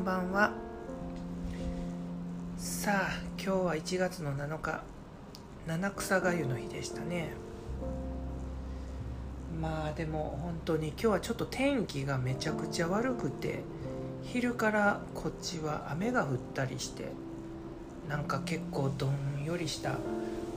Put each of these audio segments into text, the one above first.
んばんは。さあ今日は1月の7日。七草がゆの日でしたね。まあでも本当に今日はちょっと天気がめちゃくちゃ悪くて昼からこっちは雨が降ったりしてなんか結構どんよりした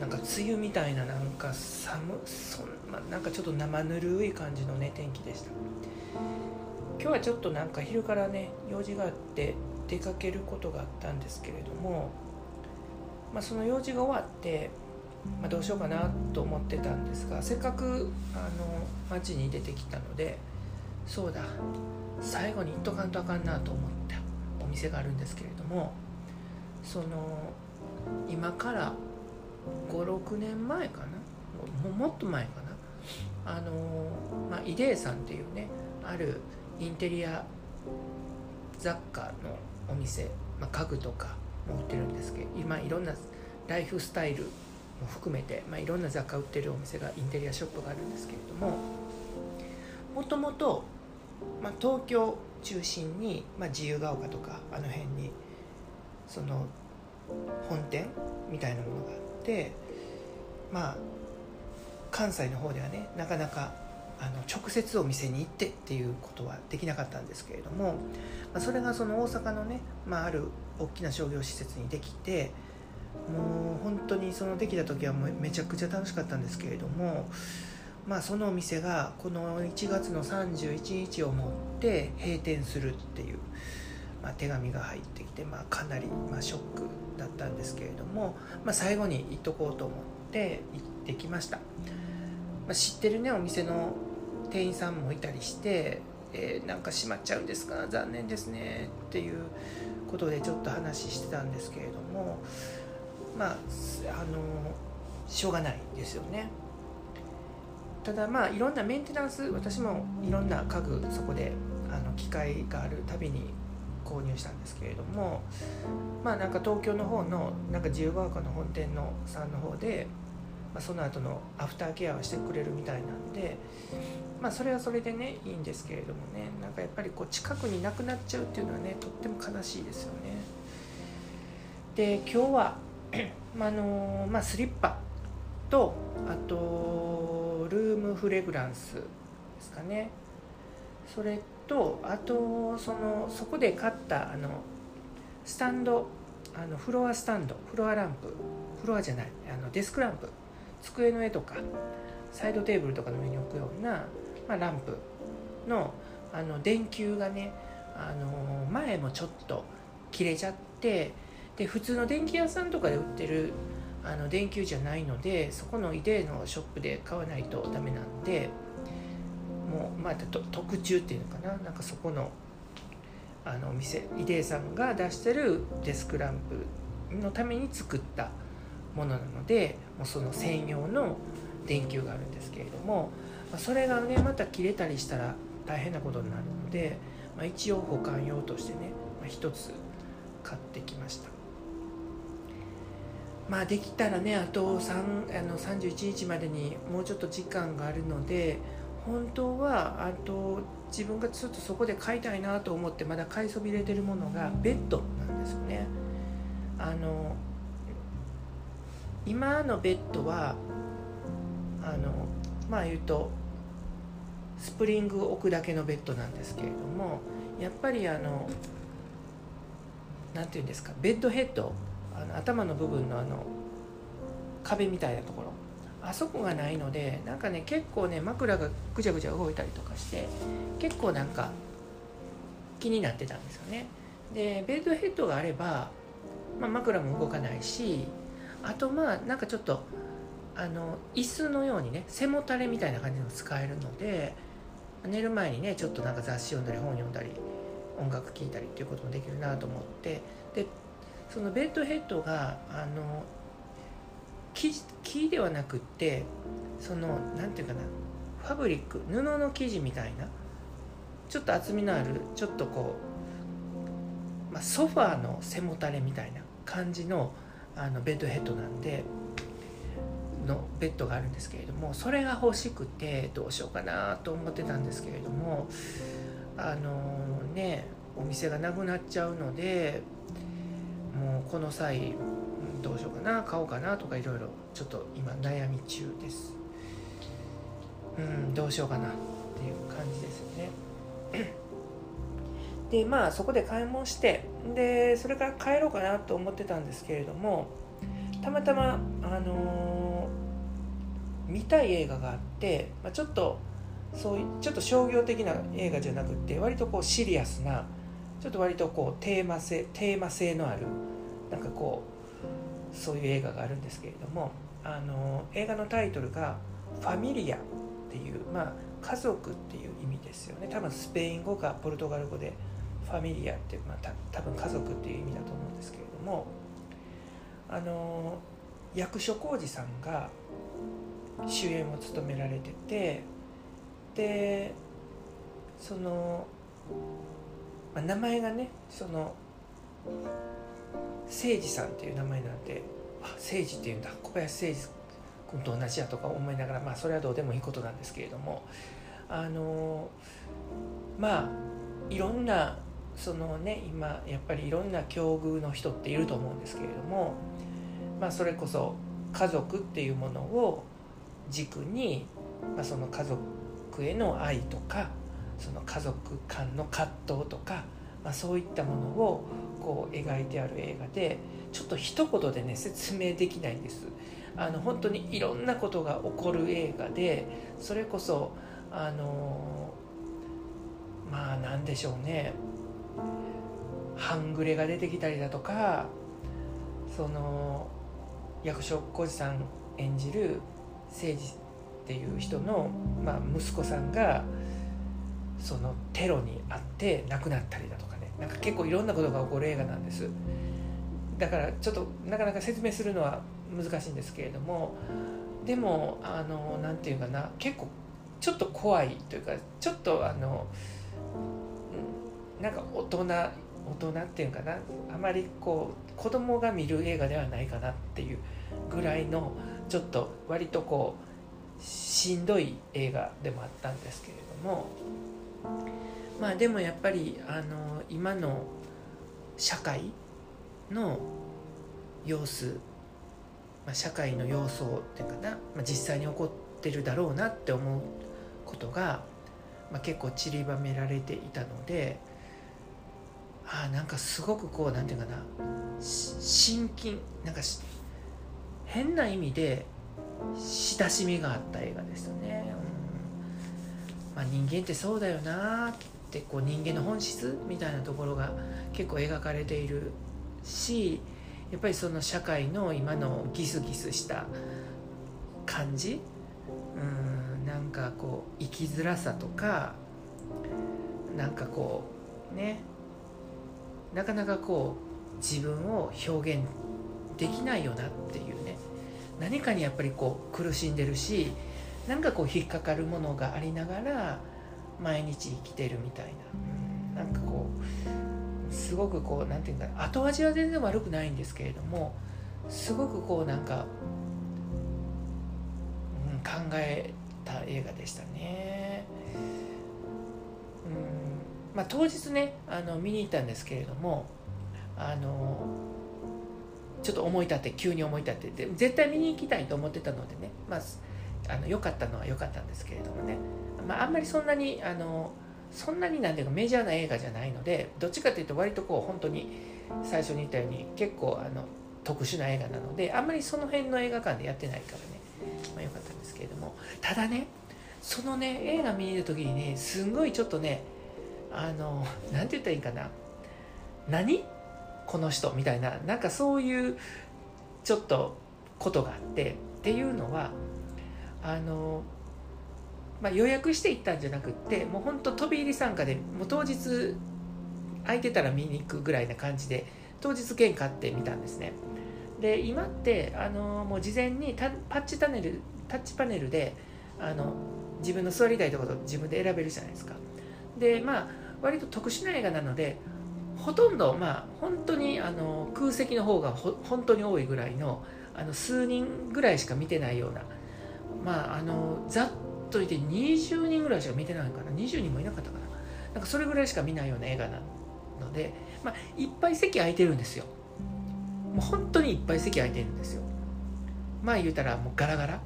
なんか梅雨みたいななんか寒そん、まなんかちょっと生ぬるい感じのね天気でした。今日はちょっとなんか昼からね用事があって出かけることがあったんですけれども、まあ、その用事が終わって、まあ、どうしようかなと思ってたんですがせっかくあの街に出てきたのでそうだ最後に行っとかんとあかんなと思ったお店があるんですけれどもその今から56年前かなももっと前かなあの、まあ、イデーさんっていうねあるインテリア雑貨のお店、まあ、家具とかも売ってるんですけど今いろんなライフスタイルも含めて、まあ、いろんな雑貨売ってるお店がインテリアショップがあるんですけれどももともと、ま、東京中心に、まあ、自由が丘とかあの辺にその本店みたいなものがあってまあ関西の方ではねなかなかあの直接お店に行ってっていうことはできなかったんですけれども、まあ、それがその大阪のね、まあ、ある大きな商業施設にできてもう本当にそのできた時はもうめちゃくちゃ楽しかったんですけれども、まあ、そのお店がこの1月の31日をもって閉店するっていう、まあ、手紙が入ってきて、まあ、かなりまショックだったんですけれども、まあ、最後に行っとこうと思って行ってきました。まあ、知ってるねお店の店員さんもいたりして「えー、なんか閉まっちゃうんですか？残念ですね」っていうことでちょっと話してたんですけれどもまああのしょうがないですよね。ただまあいろんなメンテナンス私もいろんな家具そこであの機械があるたびに購入したんですけれどもまあなんか東京の方のなんか自由が丘の本店のさんの方でまあ、その後のアフターケアをしてくれるみたいなんで、まあ、それはそれでねいいんですけれどもね。なんかやっぱりこう近くになくなっちゃうっていうのはねとっても悲しいですよね。で今日は まあのまあ、スリッパとあとルームフレグランスですかね。それとあとそのそこで買ったあのスタンドあのフロアスタンドフロアランプ。フロアじゃないあのデスクランプ。机の上とかサイドテーブルとかの上に置くような、まあ、ランプのあの電球がねあの前もちょっと切れちゃってで普通の電気屋さんとかで売ってるあの電球じゃないのでそこのイデーのショップで買わないとダメなんでもうまあ特注っていうのかななんかそこのあのお店イデーさんが出してるデスクランプのために作ったものなのでもうその専用の電球があるんですけれども、それがねまた切れたりしたら大変なことになるので、まあ、一応保管用としてね、まあ、1つ買ってきました。まあできたらねあと3あの31日までにもうちょっと時間があるので本当はあと自分がちょっとそこで買いたいなと思ってまだ買いそびれてるものがベッドなんですよね。今のベッドはあのまあ言うとスプリング置くだけのベッドなんですけれどもやっぱりあの何て言うんですかベッドヘッドあの頭の部分のあの壁みたいなところあそこがないのでなんかね結構ね枕がぐちゃぐちゃ動いたりとかして結構なんか気になってたんですよね。でベッドヘッドがあれば、まあ、枕も動かないしあとまあなんかちょっとあの椅子のようにね背もたれみたいな感じの使えるので寝る前にねちょっとなんか雑誌読んだり本読んだり音楽聴いたりっていうこともできるなと思ってでそのベッドヘッドがあの木木ではなくってその何て言うかなファブリック布の生地みたいなちょっと厚みのあるちょっとこう、まあ、ソファーの背もたれみたいな感じのあのベッドヘッドなんでのベッドがあるんですけれどもそれが欲しくてどうしようかなと思ってたんですけれどもあのねお店がなくなっちゃうのでもうこの際どうしようかな買おうかなとかいろいろちょっと今悩み中です。うんどうしようかなっていう感じですね。でまあそこで買い物してでそれから帰ろうかなと思ってたんですけれどもたまたまあのー、見たい映画があって、まあ、ちょっとそういうちょっと商業的な映画じゃなくて割とこうシリアスなちょっと割とこうテーマ性テーマ性のあるなんかこうそういう映画があるんですけれどもあの映画のタイトルが「ファミリア」っていう、まあ、家族っていう意味ですよね。多分スペイン語かポルトガル語でファミリアって、まあ、た多分家族っていう意味だと思うんですけれどもあの役所広司さんが主演を務められててでその、まあ、名前がねその誠司さんっていう名前なんで誠司っていうんだ小林誠司君と同じやとか思いながらまあそれはどうでもいいことなんですけれどもあのまあいろんなそのね今やっぱりいろんな境遇の人っていると思うんですけれどもまあそれこそ家族っていうものを軸に、まあ、その家族への愛とかその家族間の葛藤とか、まあ、そういったものをこう描いてある映画でちょっと一言でね説明できないんです。あの本当にいろんなことが起こる映画でそれこそあのまあ何でしょうね。半グレが出てきたりだとかその役所広司さん演じる誠司っていう人の、まあ、息子さんがそのテロにあって亡くなったりだとかね。なんか結構いろんなことが起こる映画なんです。だからちょっとなかなか説明するのは難しいんですけれどもでもあの何て言うかな結構ちょっと怖いというかちょっとあのなんか大人大人っていうかな？あまりこう子供が見る映画ではないかなっていうぐらいのちょっと割とこうしんどい映画でもあったんですけれども。まあでもやっぱりあの今の社会の様子、まあ、社会の様相っていうかな、まあ、実際に起こってるだろうなって思うことが、まあ、結構散りばめられていたのであなんかすごくこうなんていうかな。親近なんか変な意味で親しみがあった映画でしたね、うん。まあ、人間ってそうだよなってこう人間の本質みたいなところが結構描かれているしやっぱりその社会の今のギスギスした感じ。うんなんかこう生きづらさとかなんかこうね。なかなかこう自分を表現できないよなっていうね何かにやっぱりこう苦しんでるしなんかこう引っかかるものがありながら毎日生きてるみたいな、うん、なんかこうすごくこう何て言うんだ後味は全然悪くないんですけれどもすごくこうなんか、うん、考えた映画でしたね。まあ、当日ねあの見に行ったんですけれどもあのちょっと思い立って急に思い立ってで絶対見に行きたいと思ってたのでねまああの良かったのは良かったんですけれどもね、まあ、あんまりそんなにあのそんなになんていうかメジャーな映画じゃないのでどっちかというと割とこう本当に最初に言ったように結構あの特殊な映画なのであんまりその辺の映画館でやってないからね、まあ、良かったんですけれども。ただねそのね映画見に行る時にねすんごいちょっとねあの何て言ったらいいかな？何？この人？みたいな。なんかそういうちょっとことがあってっていうのはあの、まあ、予約して行ったんじゃなくってもうほんと飛び入り参加でもう当日空いてたら見に行くぐらいな感じで当日券買ってみたんですね。で今ってあのもう事前にタパッチパネルタッチパネルであの自分の座りたいところ自分で選べるじゃないですか。でまあ割と特殊な映画なのでほとんどまあ本当にあの空席の方が本当に多いぐらいのあの数人ぐらいしか見てないようなまああのざっといて20人ぐらいしか見てないかな。20人もいなかったかな。なんかそれぐらいしか見ないような映画なので、まあ、いっぱい席空いてるんですよ。もう本当にいっぱい席空いてるんですよ。まあ言うたらもうガラガラ。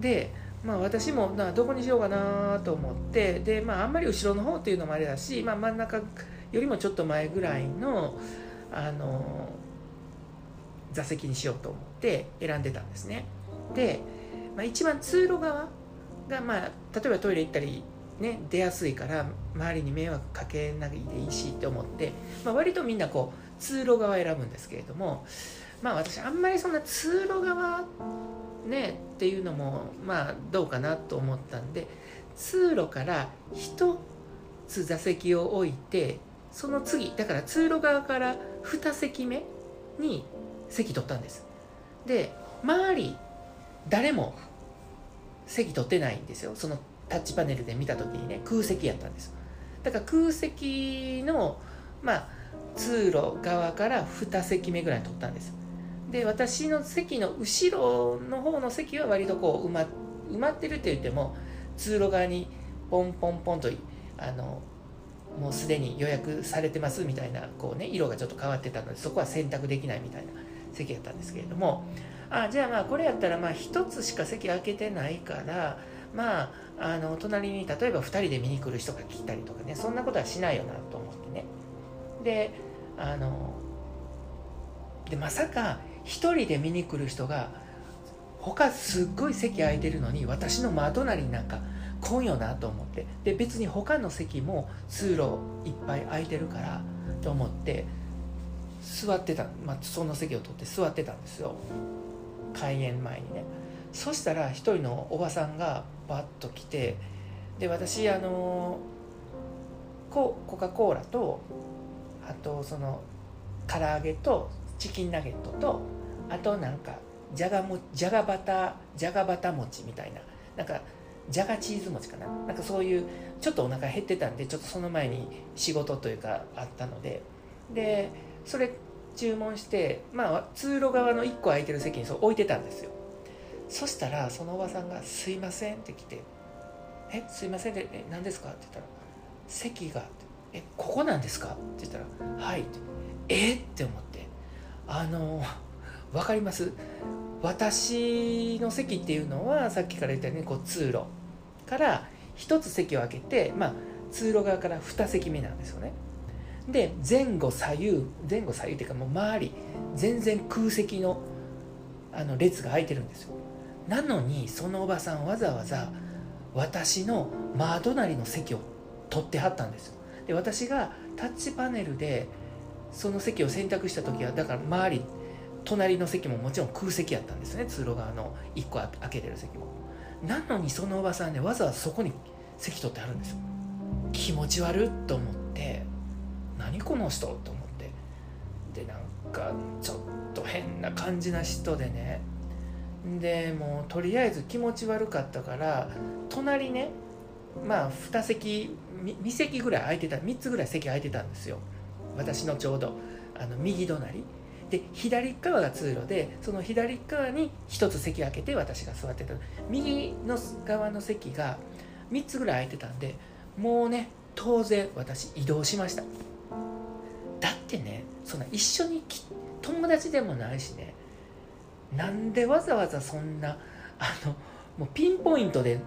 でまあ私もなどこにしようかなと思ってでまああんまり後ろの方っていうのもあれだし、まあ、真ん中よりもちょっと前ぐらいのあの座席にしようと思って選んでたんですね。で、まあ、一番通路側がまあ例えばトイレ行ったりね、出やすいから周りに迷惑かけないでいいしって思って、まあ、割とみんなこう通路側選ぶんですけれどもまあ私あんまりそんな通路側ねっていうのもまあどうかなと思ったんで通路から1つ座席を置いてその次だから通路側から2席目に席取ったんです。で周り誰も席取ってないんですよ。そのタッチパネルで見た時にね空席やったんです。だから空席のまあ通路側から2席目ぐらい取ったんです。で私の席の後ろの方の席は割とこう埋ま埋まってるって言っても通路側にポンポンポンとあのもうすでに予約されてますみたいなこうね色がちょっと変わってたのでそこは選択できないみたいな席やったんですけれどもあじゃあまあこれやったらまあ1つしか席空けてないからまああの隣に例えば2人で見に来る人が来たりとかねそんなことはしないよなと思ってね。であのでまさか1人で見に来る人が他すっごい席空いてるのに私の真隣になんか来んよなと思って。で別に他の席も通路いっぱい空いてるからと思って座ってた、まあ、その席を取って座ってたんですよ。開演前にね。そしたら一人のおばさんがバッと来てで私あのココカ・コーラとあとその唐揚げとチキンナゲットとあとなんかじゃがもじゃがバタじゃがバタ餅みたいななんかじゃがチーズ餅かななんかそういうちょっとお腹減ってたんでちょっとその前に仕事というかあったのででそれ注文してまあ通路側の1個空いてる席にそう置いてたんですよそしたらそのおばさんが「すいません」って来て「えすいません」で「え何ですか?」って言ったら「席が」って「えここなんですか?」って言ったら「はい」って「え？っ?」って思ってあの分かります？私の席っていうのはさっきから言ったようにこう通路から1つ席を空けて、まあ、通路側から2席目なんですよね。で前後左右前後左右っていうかもう周り全然空席のあの列が空いてるんですよ。なのにそのおばさんわざわざ私の真隣の席を取ってはったんですよ。で私がタッチパネルでその席を選択した時はだから周り隣の席ももちろん空席やったんですね。通路側の1個開けてる席も。なのにそのおばさんねわざわざそこに席取ってあるんですよ。気持ち悪っと思って何この人と思って。でなんかちょっと変な感じな人でね。でもうとりあえず気持ち悪かったから隣ねまあ2席2席ぐらい空いてた3つぐらい席空いてたんですよ。私のちょうどあの右隣。で左側が通路でその左側に1つ席空けて私が座ってた。右の側の席が3つぐらい空いてたんでもうね当然私移動しました。だってねそんな一緒に友達でもないしねなんでわざわざそんなあのもうピンポイントで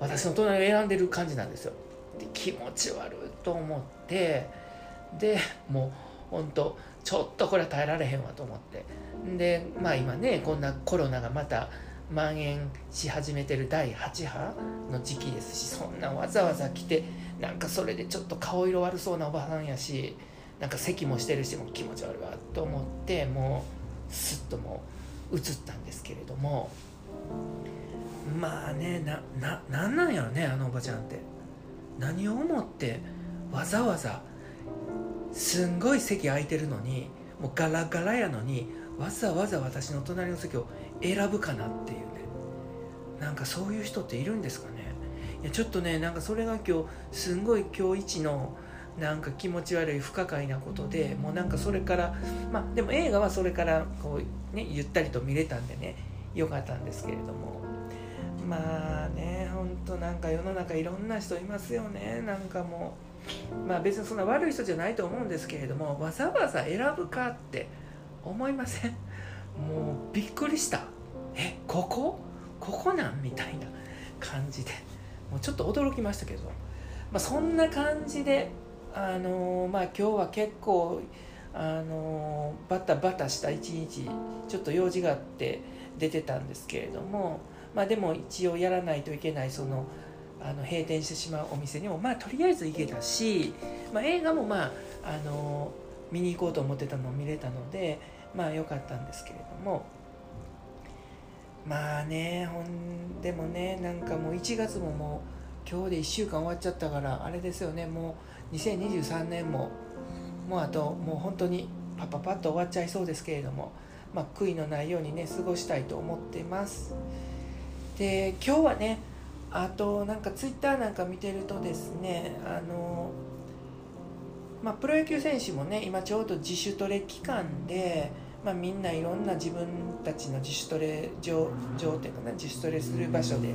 私の隣を選んでる感じなんですよ。で気持ち悪いと思ってでもうほんとちょっとこれは耐えられへんわと思って。でまあ今ねこんなコロナがまた蔓延し始めてる第8波の時期ですしそんなわざわざ来てなんかそれでちょっと顔色悪そうなおばさんやしなんか咳もしてるしもう気持ち悪いわと思ってもうすっともう映ったんですけれども。まあねなななんなんやろねあのおばちゃんって。何を思ってわざわざすんごい席空いてるのにもうガラガラやのにわざわざ私の隣の席を選ぶかなっていうね。なんかそういう人っているんですかね。いやちょっとねなんかそれが今日すんごい今日一のなんか気持ち悪い不可解なことでもうなんかそれからまあでも映画はそれからこうねゆったりと見れたんでねよかったんですけれども。まあねほんとなんか世の中いろんな人いますよね。なんかもうまあ別にそんな悪い人じゃないと思うんですけれどもわざわざ選ぶかって思いません？もうびっくりした。えここ？ここなんみたいな感じで。もうちょっと驚きましたけど、まあ、そんな感じであのー、まあ今日は結構あのバタバタした一日ちょっと用事があって出てたんですけれども、まあ、でも一応やらないといけないそのあの閉店してしまうお店にもまあとりあえず行けたし、まあ、映画もまああの見に行こうと思ってたのを見れたのでまあ良かったんですけれども。まあねほんでもねなんかもう1月ももう今日で1週間終わっちゃったからあれですよねもう2023年ももうあともう本当にパパパッと終わっちゃいそうですけれども、まあ、悔いのないようにね過ごしたいと思ってます。で今日はねあとなんかツイッターなんか見てるとですねあのまあ、プロ野球選手もね今ちょうど自主トレ期間で、まあ、みんないろんな自分たちの自主トレ場場っていうかな自主トレする場所で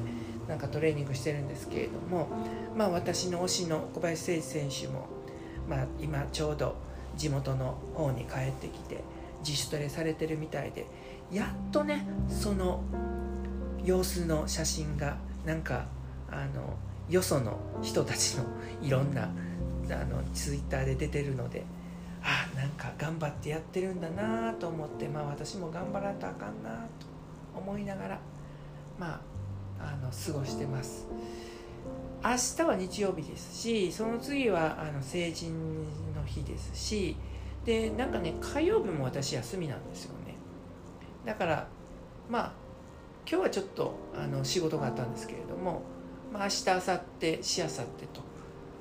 なんかトレーニングしてるんですけれども、まあ、私の推しの小林誠司選手もまあ、今ちょうど地元の方に帰ってきて自主トレされてるみたいでやっとねその様子の写真がなんかあのよその人たちの いろんなあのツイッターで出てるのであなんか頑張ってやってるんだなと思ってまあ私も頑張らんとあかんなと思いながらまああの過ごしてます。明日は日曜日ですしその次はあの成人の日ですしでなんかね火曜日も私休みなんですよねだからまあ今日はちょっとあの仕事があったんですけれども、まあ、明日明後日しあさってと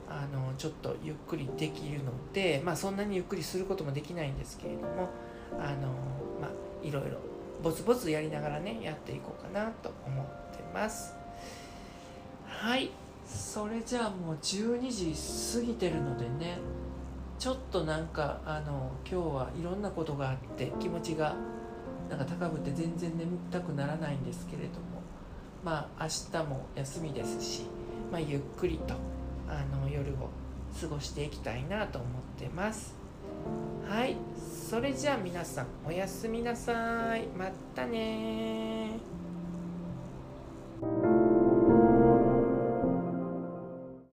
あのちょっとゆっくりできるので、まあ、そんなにゆっくりすることもできないんですけれどもあの、まあ、いろいろぼつぼつやりながらねやっていこうかなと思ってます。はい。それじゃあもう12時過ぎてるのでねちょっとなんかあの今日はいろんなことがあって気持ちがなんか高ぶって全然眠たくならないんですけれどもまあ明日も休みですし、まあ、ゆっくりとあの夜を過ごしていきたいなと思ってます。はい。それじゃあ皆さんおやすみなさい。またね